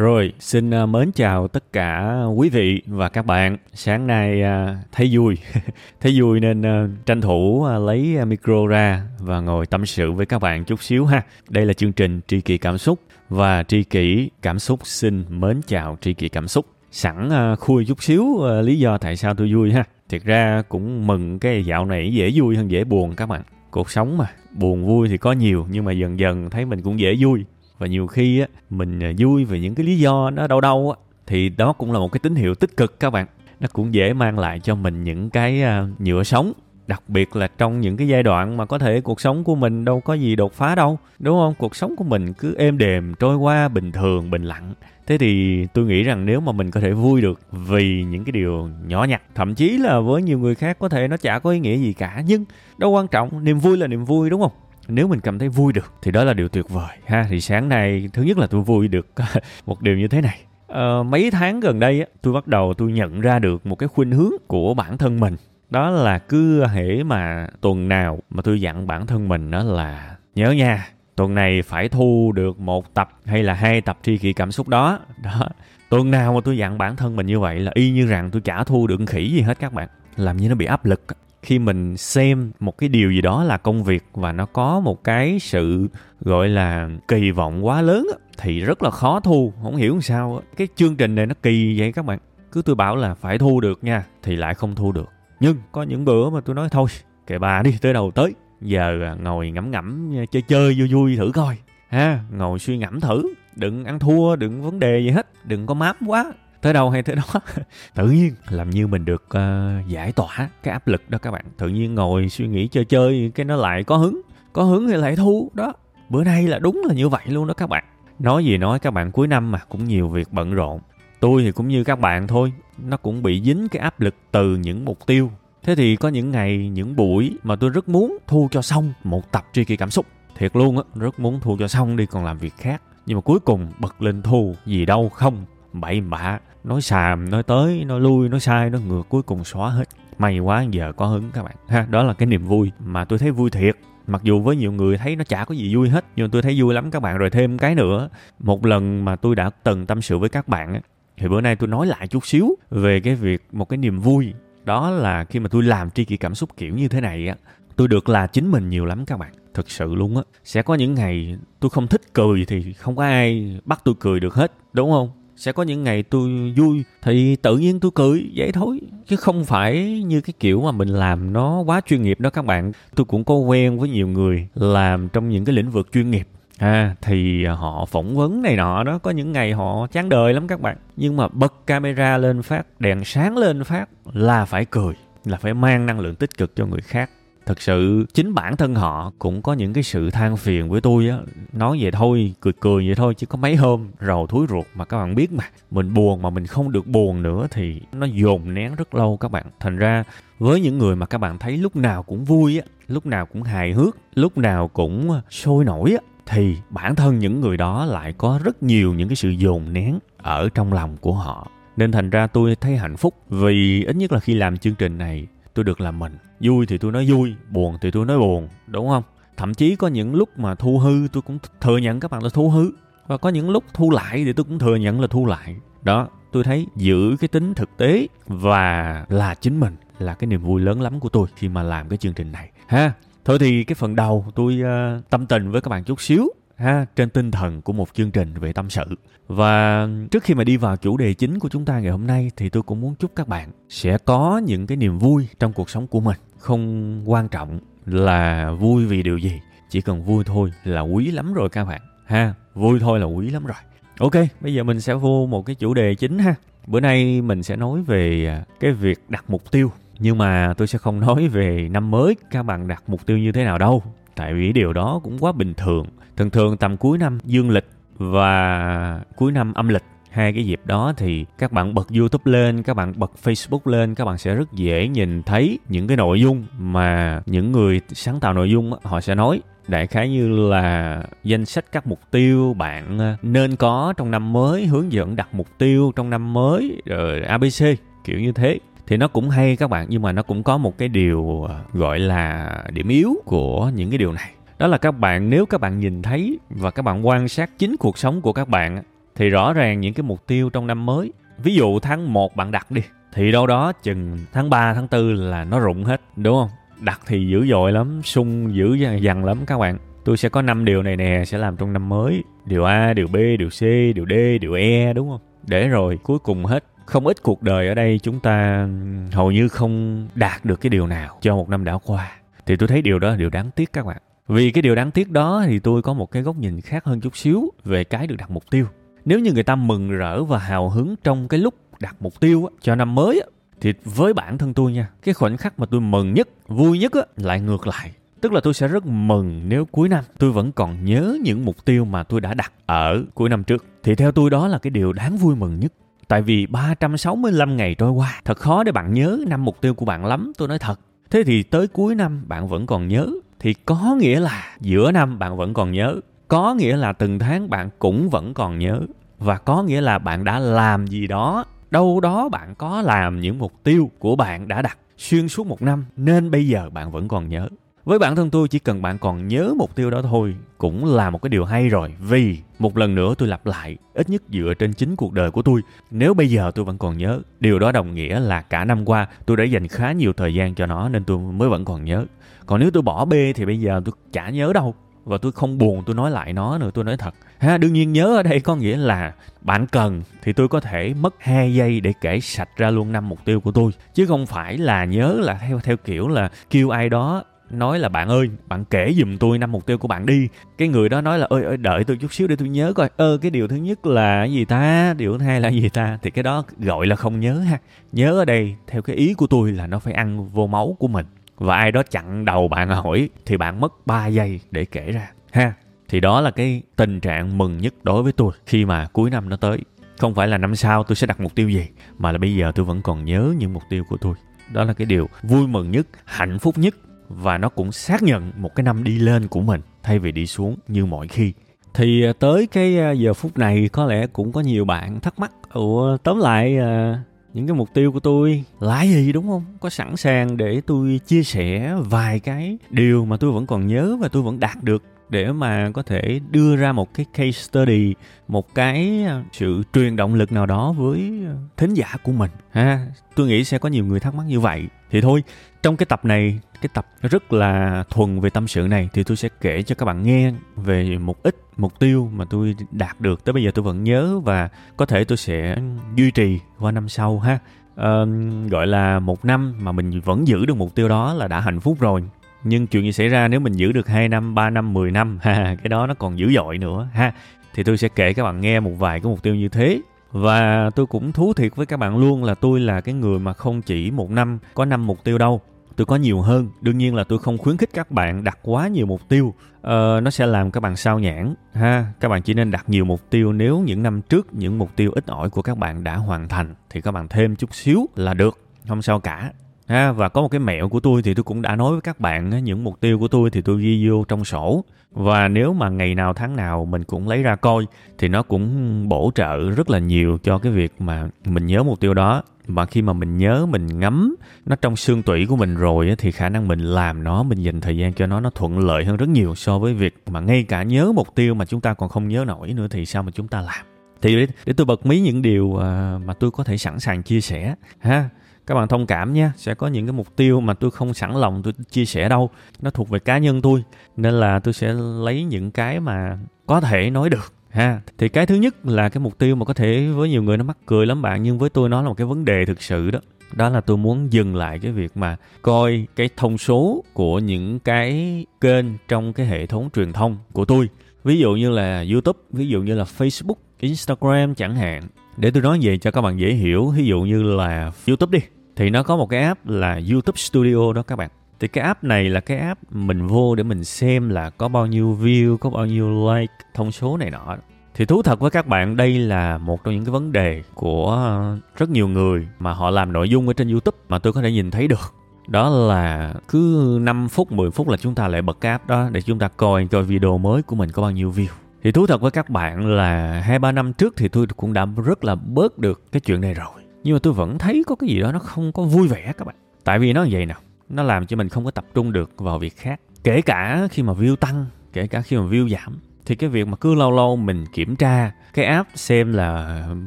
Rồi, xin à, mến chào tất cả quý vị và các bạn. Sáng nay à, thấy vui, thấy vui nên à, tranh thủ lấy micro ra và ngồi tâm sự với các bạn chút xíu ha. Đây là chương trình Tri Kỷ Cảm Xúc và Tri Kỷ Cảm Xúc xin mến chào Tri Kỷ Cảm Xúc. Sẵn khui chút xíu lý do tại sao tôi vui ha. Thiệt ra cũng mừng cái dạo này dễ vui hơn dễ buồn các bạn. Cuộc sống mà, buồn vui thì có nhiều nhưng mà dần dần thấy mình cũng dễ vui và nhiều khi á, mình à, vui về những cái lý do nó đâu đâu á, thì đó cũng là một cái tín hiệu tích cực các bạn. Nó cũng dễ mang lại cho mình những cái à, nhựa sống, đặc biệt là trong những cái giai đoạn mà có thể cuộc sống của mình đâu có gì đột phá đâu, đúng không? Cuộc sống của mình cứ êm đềm, trôi qua, bình thường, bình lặng. Thế thì tôi nghĩ rằng nếu mà mình có thể vui được vì những cái điều nhỏ nhặt, thậm chí là với nhiều người khác có thể nó chả có ý nghĩa gì cả, nhưng đâu quan trọng, niềm vui là niềm vui, đúng không? Nếu mình cảm thấy vui được thì đó là điều tuyệt vời ha. Thì sáng nay thứ nhất là tôi vui được một điều như thế này. Ờ, mấy tháng gần đây á, tôi bắt đầu tôi nhận ra được một cái khuynh hướng của bản thân mình. Đó là cứ hễ mà tuần nào mà tôi dặn bản thân mình đó là nhớ nha tuần này phải thu được một tập hay là hai tập tri kỷ cảm xúc đó. Đó. Tuần nào mà tôi dặn bản thân mình như vậy là y như rằng tôi chả thu được khỉ gì hết các bạn. Làm như nó bị áp lực khi mình xem một cái điều gì đó là công việc và nó có một cái sự, gọi là, kỳ vọng quá lớn thì rất là khó thu, không hiểu sao cái chương trình này nó kỳ vậy các bạn. Cứ tôi bảo là phải thu được nha, thì lại không thu được. Nhưng có những bữa mà tôi nói, thôi, kệ bà đi, tới đầu tới. Giờ ngồi ngẫm ngẫm ờ, chơi chơi vui vui thử coi. Ha, ngồi suy ngẫm thử, đừng ăn thua, đừng vấn đề gì hết, đừng có máp quá tới đâu hay tới đó. Tự nhiên làm như mình được uh, giải tỏa cái áp lực đó các bạn. Tự nhiên ngồi suy nghĩ chơi chơi cái nó lại có hứng có hứng thì lại thu đó. Bữa nay là đúng là như vậy luôn đó các bạn. Nói gì nói các bạn cuối năm mà cũng nhiều việc bận rộn. Tôi thì cũng như các bạn thôi nó cũng bị dính cái áp lực từ những mục tiêu. Thế thì có những ngày những buổi mà tôi rất muốn thu cho xong một tập tri kỳ cảm xúc. Thiệt luôn á rất muốn thu cho xong đi còn làm việc khác. Nhưng mà cuối cùng bật lên thu gì đâu không bậy bạ nói xàm, nói tới, nói lui, nói sai, nói ngược, cuối cùng xóa hết. May quá giờ có hứng các bạn. Ha, đó là cái niềm vui mà tôi thấy vui thiệt. Mặc dù với nhiều người thấy nó chả có gì vui hết, nhưng tôi thấy vui lắm các bạn. Rồi thêm cái nữa, một lần mà tôi đã từng tâm sự với các bạn thì bữa nay tôi nói lại chút xíu về cái việc, một cái niềm vui. Đó là khi mà tôi làm tri kỷ cảm xúc kiểu như thế này á, tôi được là chính mình nhiều lắm các bạn. Thực sự luôn á. Sẽ có những ngày tôi không thích cười thì không có ai bắt tôi cười được hết, đúng không? Sẽ có những ngày tôi vui. Thì tự nhiên tôi cười vậy thôi. Chứ không phải như cái kiểu mà mình làm nó quá chuyên nghiệp đó các bạn. Tôi cũng có quen với nhiều người làm trong những cái lĩnh vực chuyên nghiệp. À, thì họ phỏng vấn này nọ đó có những ngày họ chán đời lắm các bạn. Nhưng mà bật camera lên phát đèn sáng lên phát là phải cười là phải mang năng lượng tích cực cho người khác thật sự, chính bản thân họ cũng có những cái sự than phiền với tôi á. Nói vậy thôi, cười cười vậy thôi, chứ có mấy hôm rầu thúi ruột mà các bạn biết mà. Mình buồn mà mình không được buồn nữa thì nó dồn nén rất lâu các bạn. Thành ra, với những người mà các bạn thấy lúc nào cũng vui á, lúc nào cũng hài hước, lúc nào cũng sôi nổi á, thì bản thân những người đó lại có rất nhiều những cái sự dồn nén ở trong lòng của họ. Nên thành ra tôi thấy hạnh phúc vì ít nhất là khi làm chương trình này tôi được làm mình. Vui thì tôi nói vui buồn thì tôi nói buồn đúng không? Thậm chí có những lúc mà thu hư tôi cũng thừa nhận các bạn là thu hư. Và có những lúc thu lại thì tôi cũng thừa nhận là thu lại. Đó tôi thấy giữ cái tính thực tế và là chính mình là cái niềm vui lớn lắm của tôi khi mà làm cái chương trình này. Ha thôi thì cái phần đầu tôi uh, tâm tình với các bạn chút xíu ha, trên tinh thần của một chương trình về tâm sự. Và trước khi mà đi vào chủ đề chính của chúng ta ngày hôm nay, thì tôi cũng muốn chúc các bạn sẽ có những cái niềm vui trong cuộc sống của mình. Không quan trọng là vui vì điều gì, chỉ cần vui thôi là quý lắm rồi các bạn. Ha, vui thôi là quý lắm rồi. Ok, bây giờ mình sẽ vô một cái chủ đề chính ha. Bữa nay mình sẽ nói về à, cái việc đặt mục tiêu. Nhưng mà tôi sẽ không nói về năm mới các bạn đặt mục tiêu như thế nào đâu tại vì điều đó cũng quá bình thường. Thường thường tầm cuối năm dương lịch và cuối năm âm lịch hai cái dịp đó thì các bạn bật YouTube lên, các bạn bật Facebook lên, các bạn sẽ rất dễ nhìn thấy những cái nội dung mà những người sáng tạo nội dung họ sẽ nói. Đại khái như là danh sách các mục tiêu bạn ờ, nên có trong năm mới hướng dẫn đặt mục tiêu trong năm mới rồi abc kiểu như thế thì nó cũng hay các bạn nhưng mà nó cũng có một cái điều ờ, gọi là điểm yếu của những cái điều này. Đó là các bạn nếu các bạn nhìn thấy và các bạn quan sát chính cuộc sống của các bạn thì rõ ràng những cái mục tiêu trong năm mới ví dụ tháng 1 bạn đặt đi thì đâu đó chừng tháng 3, tháng 4 là nó rụng hết đúng không? Đặt thì dữ dội lắm sung dữ dằn lắm các bạn. Tôi sẽ có 5 điều này nè sẽ làm trong năm mới điều a điều b điều c điều d điều e đúng không? Để rồi cuối cùng hết không ít cuộc đời ở đây chúng ta hầu như không đạt được cái điều nào cho một năm đã qua. Thì tôi thấy điều đó là điều đáng tiếc các bạn. Vì cái điều đáng tiếc đó thì tôi có một cái góc nhìn khác hơn chút xíu về cái được đặt mục tiêu. Nếu như người ta mừng rỡ và hào hứng trong cái lúc đặt mục tiêu á, cho năm mới á, thì với bản thân tôi nha cái khoảnh khắc mà tôi mừng nhất vui nhất á, lại ngược lại. Tức là tôi sẽ rất mừng nếu cuối năm tôi vẫn còn nhớ những mục tiêu mà tôi đã đặt ở cuối năm trước. Thì theo tôi đó là cái điều đáng vui mừng nhất tại vì 365 ngày trôi qua, thật khó để bạn nhớ năm mục tiêu của bạn lắm, tôi nói thật. Thế thì tới cuối năm bạn vẫn còn nhớ, thì có nghĩa là giữa năm bạn vẫn còn nhớ, có nghĩa là từng tháng bạn cũng vẫn còn nhớ, và có nghĩa là bạn đã làm gì đó, đâu đó bạn có làm những mục tiêu của bạn đã đặt xuyên suốt một năm, nên bây giờ bạn vẫn còn nhớ với bản thân tôi, chỉ cần bạn còn nhớ mục tiêu đó thôi cũng là một cái điều hay rồi. Vì một lần nữa tôi lặp lại, ít nhất dựa trên chính cuộc đời của tôi, nếu bây giờ tôi vẫn còn nhớ, điều đó đồng nghĩa là cả năm qua tôi đã dành khá nhiều thời gian cho nó nên tôi mới vẫn còn nhớ. Còn nếu tôi bỏ bê thì bây giờ tôi chả nhớ đâu và tôi không buồn tôi nói lại nó nữa, tôi nói thật. Ha, đương nhiên nhớ ở đây có nghĩa là bạn cần thì tôi có thể mất 2 giây để kể sạch ra luôn năm mục tiêu của tôi. Chứ không phải là nhớ là theo theo kiểu là kêu ai đó nói là, bạn ơi, bạn kể giùm tôi năm mục tiêu của bạn đi. Cái người đó nói là ơi ơi đợi tôi chút xíu để tôi nhớ coi. Ơ, cái điều thứ nhất là gì ta? Điều thứ hai là gì ta? Thì cái đó gọi là không nhớ ha. Nhớ ở đây, theo cái ý của tôi là nó phải ăn vô máu của mình. Và ai đó chặn đầu bạn hỏi, thì bạn mất 3 giây để kể ra, ha. Thì đó là cái tình trạng mừng nhất đối với tôi khi mà cuối năm nó tới. Không phải là năm sau tôi sẽ đặt mục tiêu gì, mà là bây giờ tôi vẫn còn nhớ những mục tiêu của tôi. Đó là cái điều vui mừng nhất, hạnh phúc nhất và nó cũng xác nhận một cái năm đi lên của mình, thay vì đi xuống như mọi khi. Thì à, tới cái à, giờ phút này có lẽ cũng có nhiều bạn thắc mắc, ủa, tóm lại à, những cái mục tiêu của tôi là gì, đúng không? Có sẵn sàng để tôi chia sẻ vài cái điều mà tôi vẫn còn nhớ và tôi vẫn đạt được để mà có thể đưa ra một cái case study một cái à, sự truyền động lực nào đó với à, thính giả của mình. Ha tôi nghĩ sẽ có nhiều người thắc mắc như vậy. Thì thôi trong cái tập này cái tập rất là thuần về tâm sự này thì tôi sẽ kể cho các bạn nghe về một ít mục tiêu mà tôi đạt được. Tới bây giờ tôi vẫn nhớ và có thể tôi sẽ duy trì qua năm sau ha. Uh, gọi là một năm mà mình vẫn giữ được mục tiêu đó là đã hạnh phúc rồi nhưng chuyện gì xảy ra nếu mình giữ được 2 năm, 3 năm, 10 năm? Ha, cái đó nó còn dữ dội nữa. Ha. Thì tôi sẽ kể các bạn nghe một vài cái mục tiêu như thế. Và tôi cũng thú thiệt với các bạn luôn là tôi là cái người mà không chỉ một năm có năm mục tiêu đâu. Tôi có nhiều hơn. Đương nhiên là tôi không khuyến khích các bạn đặt quá nhiều mục tiêu. Ờ, nó sẽ làm các bạn sao nhãn ha các bạn chỉ nên đặt nhiều mục tiêu nếu những năm trước những mục tiêu ít ỏi của các bạn đã hoàn thành. Thì các bạn thêm chút xíu là được. Không sao cả ha và có một cái mẹo của tôi thì tôi cũng đã nói với các bạn những mục tiêu của tôi thì tôi ghi vô trong sổ. Và nếu mà ngày nào tháng nào mình cũng lấy ra coi thì nó cũng bổ trợ rất là nhiều cho cái việc mà mình nhớ mục tiêu đó. Mà khi mà mình nhớ mình ngắm nó trong xương tủy của mình rồi thì khả năng mình làm nó mình dành thời gian cho nó nó thuận lợi hơn rất nhiều so với việc mà ngay cả nhớ mục tiêu mà chúng ta còn không nhớ nổi nữa thì sao mà chúng ta làm. Thì để, để tôi bật mí những điều à, mà tôi có thể sẵn sàng chia sẻ ha các bạn thông cảm nhé, sẽ có những cái mục tiêu mà tôi không sẵn lòng tôi chia sẻ đâu. Nó thuộc về cá nhân tôi, nên là tôi sẽ lấy những cái mà có thể nói được, ha. Thì cái thứ nhất là cái mục tiêu mà có thể với nhiều người nó mắc cười lắm bạn, nhưng với tôi nó là một cái vấn đề thực sự đó. Đó là tôi muốn dừng lại cái việc mà coi cái thông số của những cái kênh trong cái hệ thống truyền thông của tôi. Ví dụ như là youtube, ví dụ như là facebook, instagram chẳng hạn để tôi nói về cho các bạn dễ hiểu, ví dụ như là youtube đi. Thì nó có một cái app là youtube studio đó các bạn. Thì cái app này là cái app mình vô để mình xem là có bao nhiêu view, có bao nhiêu like, thông số này nọ. Thì thú thật với các bạn, đây là một trong những cái vấn đề của rất nhiều người mà họ làm nội dung ở trên youtube mà tôi có thể nhìn thấy được. Đó là cứ 5 phút 10 phút là chúng ta lại bật cái app đó để chúng ta coi coi video mới của mình có bao nhiêu view thì thú thật với các bạn là hai, ba năm trước thì tôi cũng đã rất là bớt được cái chuyện này rồi. Nhưng mà tôi vẫn thấy có cái gì đó nó không có vui vẻ các bạn. Tại vì nó vậy nào nó làm cho mình không có tập trung được vào việc khác. Kể cả khi mà view tăng, kể cả khi mà view giảm, thì cái việc mà cứ lâu lâu mình kiểm tra cái app xem là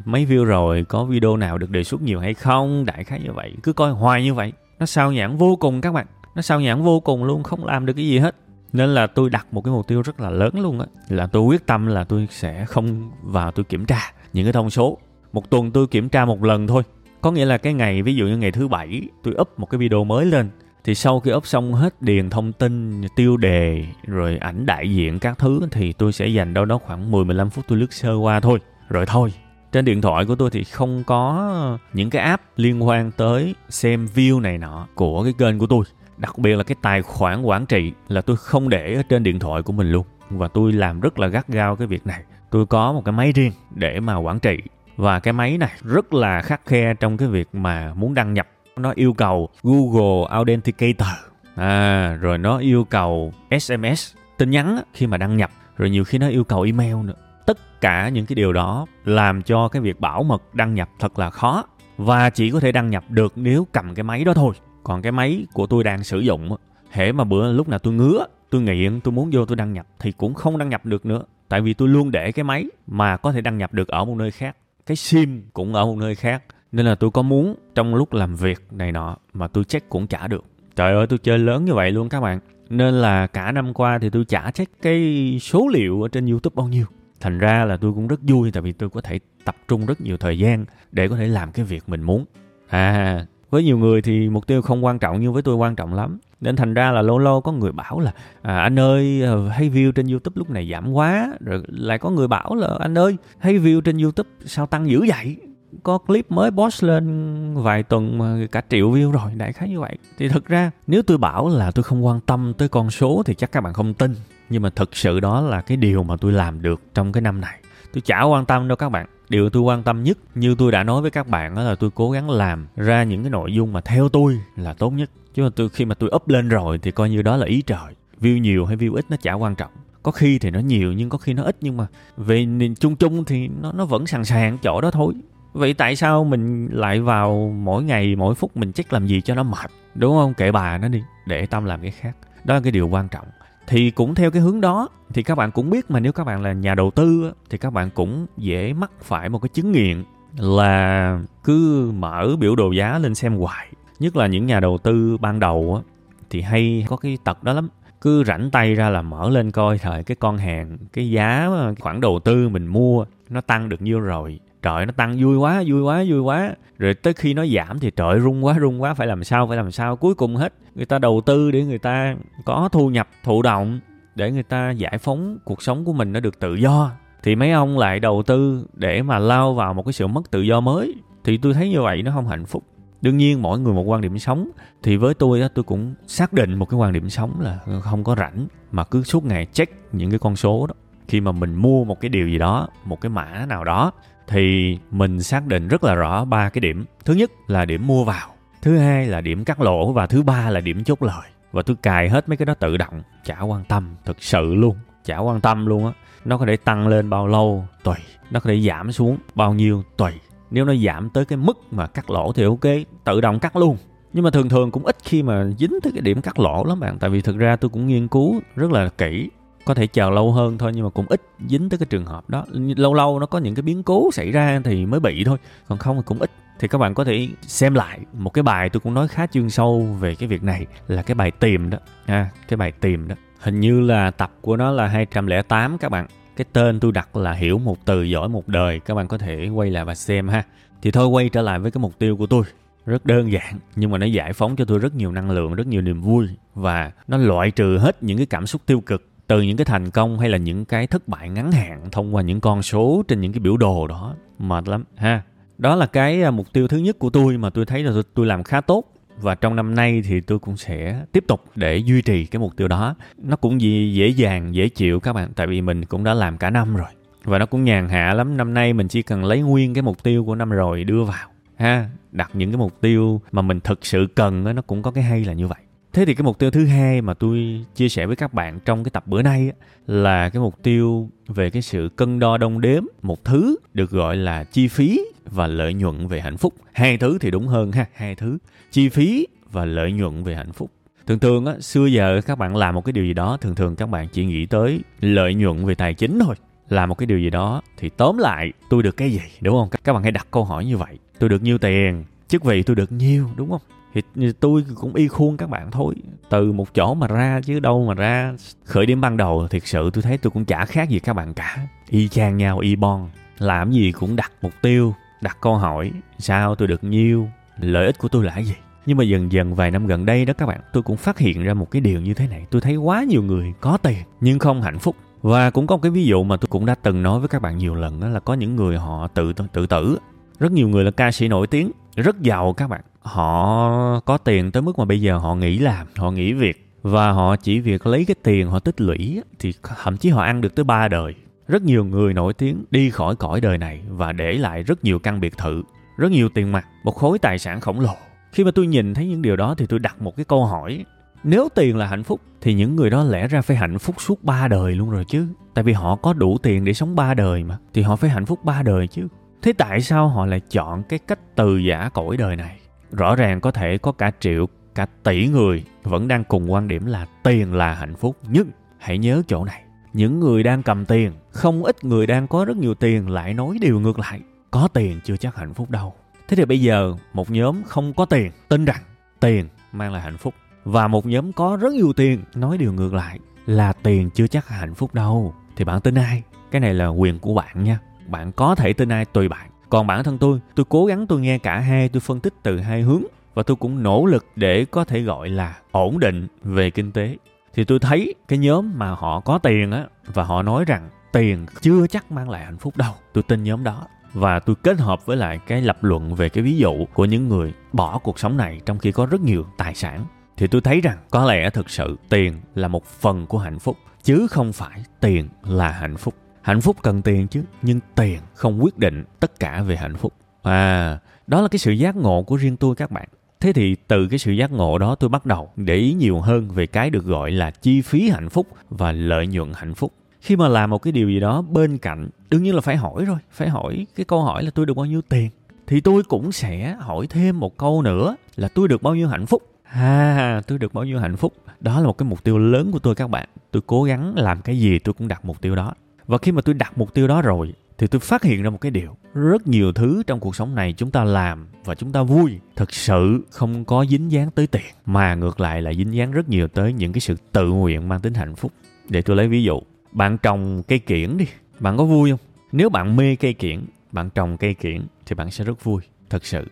mấy view rồi, có video nào được đề xuất nhiều hay không, đại khái như vậy, cứ coi hoài như vậy. Nó sao nhãn vô cùng các bạn, nó sao nhãn vô cùng luôn, không làm được cái gì hết nên là tôi đặt một cái mục tiêu rất là lớn luôn á. Là tôi quyết tâm là tôi sẽ không vào tôi kiểm tra những cái thông số. Một tuần tôi kiểm tra một lần thôi. Có nghĩa là cái ngày, ví dụ như ngày thứ bảy, tôi up một cái video mới lên, thì sau khi up xong hết điền thông tin, tiêu đề, rồi ảnh đại diện các thứ, thì tôi sẽ dành đâu đó khoảng 10 15 phút tôi lướt sơ qua thôi. Rồi thôi. Trên điện thoại của tôi thì không có những cái app liên quan tới xem view này nọ của cái kênh của tôi đặc biệt là cái tài khoản quản trị là tôi không để ở trên điện thoại của mình luôn. Và tôi làm rất là gắt gao cái việc này. Tôi có một cái máy riêng để mà quản trị. Và cái máy này rất là khắc khe trong cái việc mà muốn đăng nhập. Nó yêu cầu Google Authenticator. À, rồi nó yêu cầu SMS tin nhắn khi mà đăng nhập. Rồi nhiều khi nó yêu cầu email nữa. Tất cả những cái điều đó làm cho cái việc bảo mật đăng nhập thật là khó. Và chỉ có thể đăng nhập được nếu cầm cái máy đó thôi còn cái máy của tôi đang sử dụng hễ mà bữa lúc nào tôi ngứa, tôi nghiện, tôi muốn vô tôi đăng nhập thì cũng không đăng nhập được nữa. Tại vì tôi luôn để cái máy mà có thể đăng nhập được ở một nơi khác. Cái sim cũng ở một nơi khác. Nên là tôi có muốn trong lúc làm việc này nọ mà tôi check cũng trả được. Trời ơi, tôi chơi lớn như vậy luôn các bạn. Nên là cả năm qua thì tôi trả check cái số liệu ở trên youtube bao nhiêu. Thành ra là tôi cũng rất vui tại vì tôi có thể tập trung rất nhiều thời gian để có thể làm cái việc mình muốn. À với nhiều người thì mục tiêu không quan trọng nhưng với tôi quan trọng lắm. Nên thành ra là lâu lâu có người bảo là à, anh ơi ờ, hay view trên youtube lúc này giảm quá. Rồi lại có người bảo là anh ơi hay view trên youtube sao tăng dữ vậy? Có clip mới post lên vài tuần mà cả triệu view rồi đại khái như vậy. Thì thực ra nếu tôi bảo là tôi không quan tâm tới con số thì chắc các bạn không tin. Nhưng mà thực sự đó là cái điều mà tôi làm được trong cái năm này. Tôi chả quan tâm đâu các bạn điều tôi quan tâm nhất, như tôi đã nói với các bạn đó là tôi cố gắng làm ra những cái nội dung mà theo tôi là tốt nhất. Chứ mà tôi, khi mà tôi up lên rồi thì coi như đó là ý trời. View nhiều hay view ít nó chả quan trọng. Có khi thì nó nhiều nhưng có khi nó ít, nhưng mà về chung chung thì nó nó vẫn sẵn sàng chỗ đó thôi. Vậy tại sao mình lại vào mỗi ngày, mỗi phút mình check làm gì cho nó mệt? Đúng không? Kệ bà nó đi, để tâm làm cái khác. Đó là cái điều quan trọng thì cũng theo cái hướng đó. Thì các bạn cũng biết mà, nếu các bạn là nhà đầu tư thì các bạn cũng dễ mắc phải một cái chứng nghiện là cứ mở biểu đồ giá lên xem hoài. Nhất là những nhà đầu tư ban đầu thì hay có cái tật đó lắm. Cứ rảnh tay ra là mở lên coi thời cái con hàng, cái giá khoản đầu tư mình mua, nó tăng được nhiêu rồi trời nó tăng vui quá vui quá vui quá. Rồi tới khi nó giảm thì trời rung quá rung quá. Phải làm sao phải làm sao? Cuối cùng hết người ta đầu tư để người ta có thu nhập thụ động để người ta giải phóng cuộc sống của mình nó được tự do. Thì mấy ông lại đầu tư để mà lao vào một cái sự mất tự do mới. Thì tôi thấy như vậy nó không hạnh phúc. Đương nhiên mỗi người một quan điểm sống. Thì với tôi đó, tôi cũng xác định một cái quan điểm sống là không có rảnh mà cứ suốt ngày check những cái con số đó. Khi mà mình mua một cái điều gì đó một cái mã nào đó thì mình xác định rất là rõ ba cái điểm. Thứ nhất là điểm mua vào, thứ hai là điểm cắt lỗ, và thứ ba là điểm chốt lời. Và tôi cài hết mấy cái đó tự động, chả quan tâm, thực sự luôn, chả quan tâm luôn á. Nó có thể tăng lên bao lâu, tùy. Nó có thể giảm xuống bao nhiêu, tùy. Nếu nó giảm tới cái mức mà cắt lỗ thì ok, tự động cắt luôn. Nhưng mà thường thường cũng ít khi mà dính tới cái điểm cắt lỗ lắm bạn, tại vì thực ra tôi cũng nghiên cứu rất là kỹ có thể chờ lâu hơn thôi nhưng mà cũng ít dính tới cái trường hợp đó. Lâu lâu nó có những cái biến cố xảy ra thì mới bị thôi còn không thì cũng ít. Thì các bạn có thể xem lại một cái bài tôi cũng nói khá chuyên sâu về cái việc này là cái bài tìm đó à, cái bài tìm đó. Hình như là tập của nó là 208 các bạn. Cái tên tôi đặt là hiểu một từ giỏi một đời các bạn có thể quay lại và xem ha. Thì thôi quay trở lại với cái mục tiêu của tôi rất đơn giản nhưng mà nó giải phóng cho tôi rất nhiều năng lượng rất nhiều niềm vui và nó loại trừ hết những cái cảm xúc tiêu cực từ những cái thành công hay là những cái thất bại ngắn hạn thông qua những con số trên những cái biểu đồ đó mệt lắm ha. Đó là cái à, mục tiêu thứ nhất của tôi mà tôi thấy là tôi, tôi làm khá tốt. Và trong năm nay thì tôi cũng sẽ tiếp tục để duy trì cái mục tiêu đó. Nó cũng gì dễ dàng dễ chịu các bạn tại vì mình cũng đã làm cả năm rồi. Và nó cũng nhàn hạ lắm. Năm nay mình chỉ cần lấy nguyên cái mục tiêu của năm rồi đưa vào ha. Đặt những cái mục tiêu mà mình thực sự cần nó cũng có cái hay là như vậy thế thì cái mục tiêu thứ hai mà tôi chia sẻ với các bạn trong cái tập bữa nay là cái mục tiêu về cái sự cân đo đong đếm, một thứ được gọi là chi phí và lợi nhuận về hạnh phúc. Hai thứ thì đúng hơn ha, hai thứ, chi phí và lợi nhuận về hạnh phúc. Thường thường á, xưa giờ các bạn làm một cái điều gì đó, thường thường các bạn chỉ nghĩ tới lợi nhuận về tài chính thôi. Làm một cái điều gì đó thì tóm lại, tôi được cái gì, đúng không? Các bạn hãy đặt câu hỏi như vậy, tôi được nhiêu tiền, chức vị tôi được nhiêu, đúng không? Thì tôi cũng y khuôn các bạn thôi. Từ một chỗ mà ra chứ đâu mà ra. Khởi điểm ban đầu thiệt sự tôi thấy tôi cũng chả khác gì các bạn cả. Y chang nhau, y bon. Làm gì cũng đặt mục tiêu, đặt câu hỏi. Sao tôi được nhiêu? Lợi ích của tôi là gì? Nhưng mà dần dần vài năm gần đây đó các bạn, tôi cũng phát hiện ra một cái điều như thế này. Tôi thấy quá nhiều người có tiền nhưng không hạnh phúc. Và cũng có một cái ví dụ mà tôi cũng đã từng nói với các bạn nhiều lần đó là có những người họ tự tự tử rất nhiều người là ca sĩ nổi tiếng, rất giàu các bạn. Họ có tiền tới mức mà bây giờ họ nghỉ làm, họ nghỉ việc. Và họ chỉ việc lấy cái tiền họ tích lũy thì thậm chí họ ăn được tới ba đời. Rất nhiều người nổi tiếng đi khỏi cõi đời này và để lại rất nhiều căn biệt thự, rất nhiều tiền mặt, một khối tài sản khổng lồ. Khi mà tôi nhìn thấy những điều đó thì tôi đặt một cái câu hỏi, nếu tiền là hạnh phúc thì những người đó lẽ ra phải hạnh phúc suốt ba đời luôn rồi chứ? Tại vì họ có đủ tiền để sống ba đời mà, thì họ phải hạnh phúc ba đời chứ? Thế tại sao họ lại chọn cái cách từ giả cõi đời này? Rõ ràng có thể có cả triệu, cả tỷ người vẫn đang cùng quan điểm là tiền là hạnh phúc, nhưng hãy nhớ chỗ này. Những người đang cầm tiền, không ít người đang có rất nhiều tiền lại nói điều ngược lại. Có tiền chưa chắc hạnh phúc đâu. Thế thì bây giờ một nhóm không có tiền, tin rằng tiền mang lại hạnh phúc, và một nhóm có rất nhiều tiền nói điều ngược lại là tiền chưa chắc hạnh phúc đâu. Thì bạn tin ai? Cái này là quyền của bạn nha bạn có thể tin ai, tùy bạn. Còn bản thân tôi tôi cố gắng tôi nghe cả hai, tôi phân tích từ hai hướng, và tôi cũng nỗ lực để có thể gọi là ổn định về kinh tế. Thì tôi thấy cái nhóm mà họ có tiền á, và họ nói rằng tiền chưa chắc mang lại hạnh phúc đâu, tôi tin nhóm đó. Và tôi kết hợp với lại cái lập luận về cái ví dụ của những người bỏ cuộc sống này trong khi có rất nhiều tài sản, thì tôi thấy rằng có lẽ thực sự tiền là một phần của hạnh phúc, chứ không phải tiền là hạnh phúc hạnh phúc cần tiền chứ, nhưng tiền không quyết định tất cả về hạnh phúc. À đó là cái sự giác ngộ của riêng tôi các bạn. Thế thì từ cái sự giác ngộ đó tôi bắt đầu để ý nhiều hơn về cái được gọi là chi phí hạnh phúc và lợi nhuận hạnh phúc. Khi mà làm một cái điều gì đó bên cạnh, đương nhiên là phải hỏi rồi, phải hỏi cái câu hỏi là tôi được bao nhiêu tiền? Thì tôi cũng sẽ hỏi thêm một câu nữa là tôi được bao nhiêu hạnh phúc? Ha, tôi được bao nhiêu hạnh phúc? Đó là một cái mục tiêu lớn của tôi các bạn. Tôi cố gắng làm cái gì tôi cũng đặt mục tiêu đó và khi mà tôi đặt mục tiêu đó rồi, thì tôi phát hiện ra một cái điều. Rất nhiều thứ trong cuộc sống này chúng ta làm và chúng ta vui thực sự không có dính dáng tới tiền, mà ngược lại là dính dáng rất nhiều tới những cái sự tự nguyện mang tính hạnh phúc. Để tôi lấy ví dụ, bạn trồng cây kiển đi, bạn có vui không? Nếu bạn mê cây kiển, bạn trồng cây kiển thì bạn sẽ rất vui, thật sự.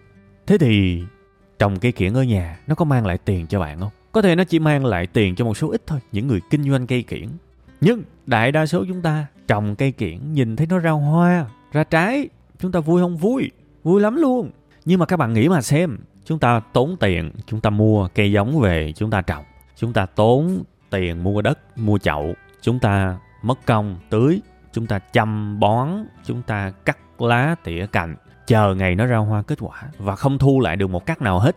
Thế thì trồng cây kiển ở nhà nó có mang lại tiền cho bạn không? Có thể nó chỉ mang lại tiền cho một số ít thôi, những người kinh doanh cây kiển nhưng đại đa số chúng ta trồng cây kiển nhìn thấy nó ra hoa, ra trái. Chúng ta vui không vui? Vui lắm luôn. Nhưng mà các bạn nghĩ mà xem, chúng ta tốn tiền, chúng ta mua cây giống về chúng ta trồng. Chúng ta tốn tiền mua đất, mua chậu. Chúng ta mất công tưới, chúng ta chăm bón, chúng ta cắt lá, tỉa cành. Chờ ngày nó ra hoa kết quả và không thu lại được một cắt nào hết.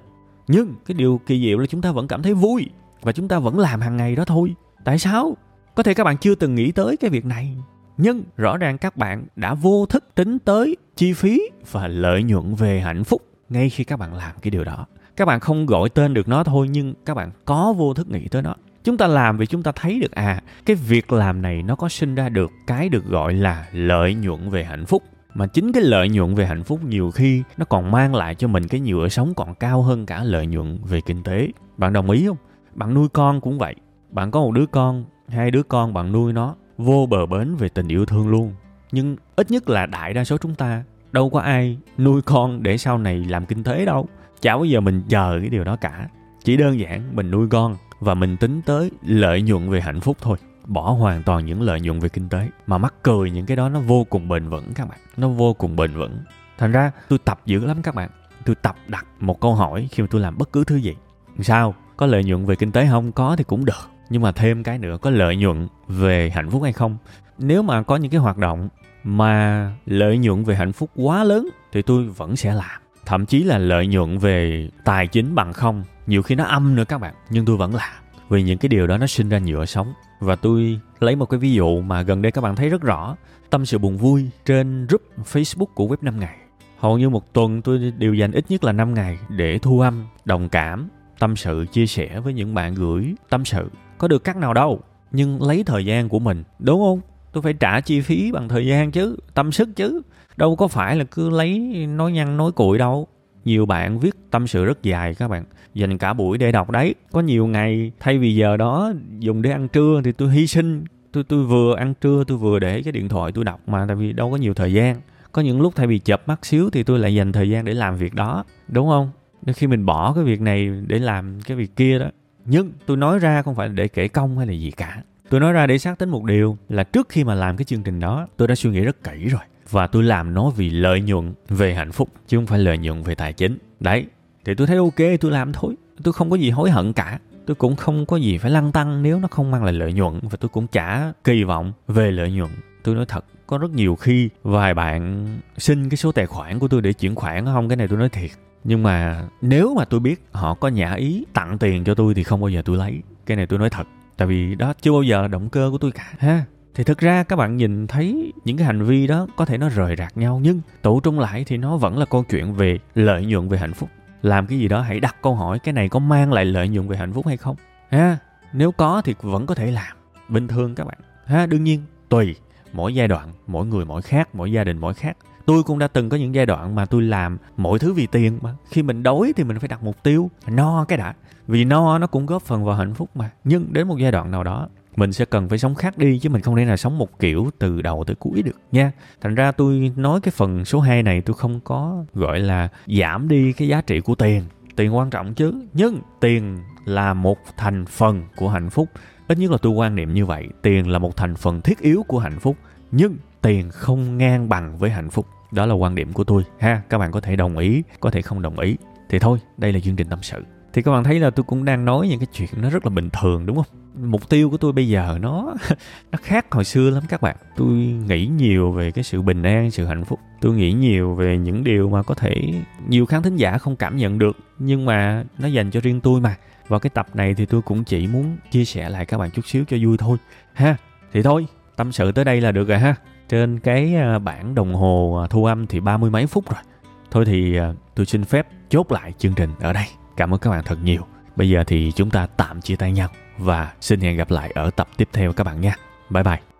Nhưng cái điều kỳ diệu là chúng ta vẫn cảm thấy vui và chúng ta vẫn làm hàng ngày đó thôi. Tại sao? Có thể các bạn chưa từng nghĩ tới cái việc này, nhưng rõ ràng các bạn đã vô thức tính tới chi phí và lợi nhuận về hạnh phúc ngay khi các bạn làm cái điều đó. Các bạn không gọi tên được nó thôi, nhưng các bạn có vô thức nghĩ tới nó. Chúng ta làm vì chúng ta thấy được à cái việc làm này nó có sinh ra được cái được gọi là lợi nhuận về hạnh phúc. Mà chính cái lợi nhuận về hạnh phúc nhiều khi nó còn mang lại cho mình cái nhựa sống còn cao hơn cả lợi nhuận về kinh tế. Bạn đồng ý không? Bạn nuôi con cũng vậy. Bạn có một đứa con hai đứa con bạn nuôi nó vô bờ bến về tình yêu thương luôn. Nhưng ít nhất là đại đa số chúng ta, đâu có ai nuôi con để sau này làm kinh tế đâu. Chả bao giờ mình chờ cái điều đó cả. Chỉ đơn giản mình nuôi con và mình tính tới lợi nhuận về hạnh phúc thôi. Bỏ hoàn toàn những lợi nhuận về kinh tế mà mắc cười những cái đó nó vô cùng bền vững các bạn. Nó vô cùng bền vững. Thành ra tôi tập dữ lắm các bạn. Tôi tập đặt một câu hỏi khi mà tôi làm bất cứ thứ gì. Sao? Có lợi nhuận về kinh tế không? Có thì cũng được nhưng mà thêm cái nữa, có lợi nhuận về hạnh phúc hay không? Nếu mà có những cái hoạt động mà lợi nhuận về hạnh phúc quá lớn thì tôi vẫn sẽ làm. Thậm chí là lợi nhuận về tài chính bằng không, nhiều khi nó âm nữa các bạn, nhưng tôi vẫn làm. Vì những cái điều đó nó sinh ra nhựa sống. Và tôi lấy một cái ví dụ mà gần đây các bạn thấy rất rõ. Tâm sự buồn vui trên group facebook của web 5 ngày. Hầu như một tuần tôi đều dành ít nhất là 5 ngày để thu âm, đồng cảm, tâm sự, chia sẻ với những bạn gửi tâm sự có được cắt nào đâu, nhưng lấy thời gian của mình, đúng không? Tôi phải trả chi phí bằng thời gian chứ, tâm sức chứ. Đâu có phải là cứ lấy nói nhăn nói cuội đâu. Nhiều bạn viết tâm sự rất dài các bạn, dành cả buổi để đọc đấy. Có nhiều ngày, thay vì giờ đó dùng để ăn trưa thì tôi hy sinh. Tôi tôi vừa ăn trưa, tôi vừa để cái điện thoại tôi đọc mà, tại vì đâu có nhiều thời gian. Có những lúc thay vì chập mắt xíu thì tôi lại dành thời gian để làm việc đó, đúng không? Nên khi mình bỏ cái việc này để làm cái việc kia đó nhưng tôi nói ra không phải để kể công hay là gì cả. Tôi nói ra để xác tính một điều là trước khi mà làm cái chương trình đó, tôi đã suy nghĩ rất kỹ rồi. Và tôi làm nó vì lợi nhuận về hạnh phúc, chứ không phải lợi nhuận về tài chính. Đấy, thì tôi thấy ok, tôi làm thôi. Tôi không có gì hối hận cả. Tôi cũng không có gì phải lăn tăng nếu nó không mang lại lợi nhuận. Và tôi cũng chả kỳ vọng về lợi nhuận. Tôi nói thật, có rất nhiều khi vài bạn xin cái số tài khoản của tôi để chuyển khoản, không? Cái này tôi nói thiệt nhưng mà nếu mà tôi biết họ có nhã ý tặng tiền cho tôi thì không bao giờ tôi lấy. Cái này tôi nói thật, tại vì đó chưa bao giờ là động cơ của tôi cả, ha. Thì thực ra các bạn nhìn thấy những cái hành vi đó có thể nó rời rạc nhau, nhưng tụ trung lại thì nó vẫn là câu chuyện về lợi nhuận về hạnh phúc. Làm cái gì đó hãy đặt câu hỏi, cái này có mang lại lợi nhuận về hạnh phúc hay không? Ha, nếu có thì vẫn có thể làm. Bình thường các bạn, ha, đương nhiên tùy mỗi giai đoạn, mỗi người mỗi khác, mỗi gia đình mỗi khác tôi cũng đã từng có những giai đoạn mà tôi làm mọi thứ vì tiền mà. Khi mình đói thì mình phải đặt mục tiêu, no cái đã. Vì no nó cũng góp phần vào hạnh phúc mà. Nhưng đến một giai đoạn nào đó, mình sẽ cần phải sống khác đi chứ mình không thể nào sống một kiểu từ đầu tới cuối được nha. Thành ra tôi nói cái phần số 2 này tôi không có gọi là giảm đi cái giá trị của tiền. Tiền quan trọng chứ. Nhưng tiền là một thành phần của hạnh phúc. Ít nhất là tôi quan niệm như vậy. Tiền là một thành phần thiết yếu của hạnh phúc. Nhưng tiền không ngang bằng với hạnh phúc. Đó là quan điểm của tôi, ha. Các bạn có thể đồng ý, có thể không đồng ý. Thì thôi, đây là chương trình tâm sự. Thì các bạn thấy là tôi cũng đang nói những cái chuyện nó rất là bình thường, đúng không? Mục tiêu của tôi bây giờ nó nó khác hồi xưa lắm các bạn. Tôi nghĩ nhiều về cái sự bình an, sự hạnh phúc. Tôi nghĩ nhiều về những điều mà có thể nhiều khán thính giả không cảm nhận được, nhưng mà nó dành cho riêng tôi mà. Và cái tập này thì tôi cũng chỉ muốn chia sẻ lại các bạn chút xíu cho vui thôi, ha. Thì thôi, tâm sự tới đây là được rồi ha trên cái à, bảng đồng hồ à, thu âm thì ba mươi mấy phút rồi. Thôi thì à, tôi xin phép chốt lại chương trình ở đây. Cảm ơn các bạn thật nhiều. Bây giờ thì chúng ta tạm chia tay nhau và xin hẹn gặp lại ở tập tiếp theo các bạn nha. Bye bye.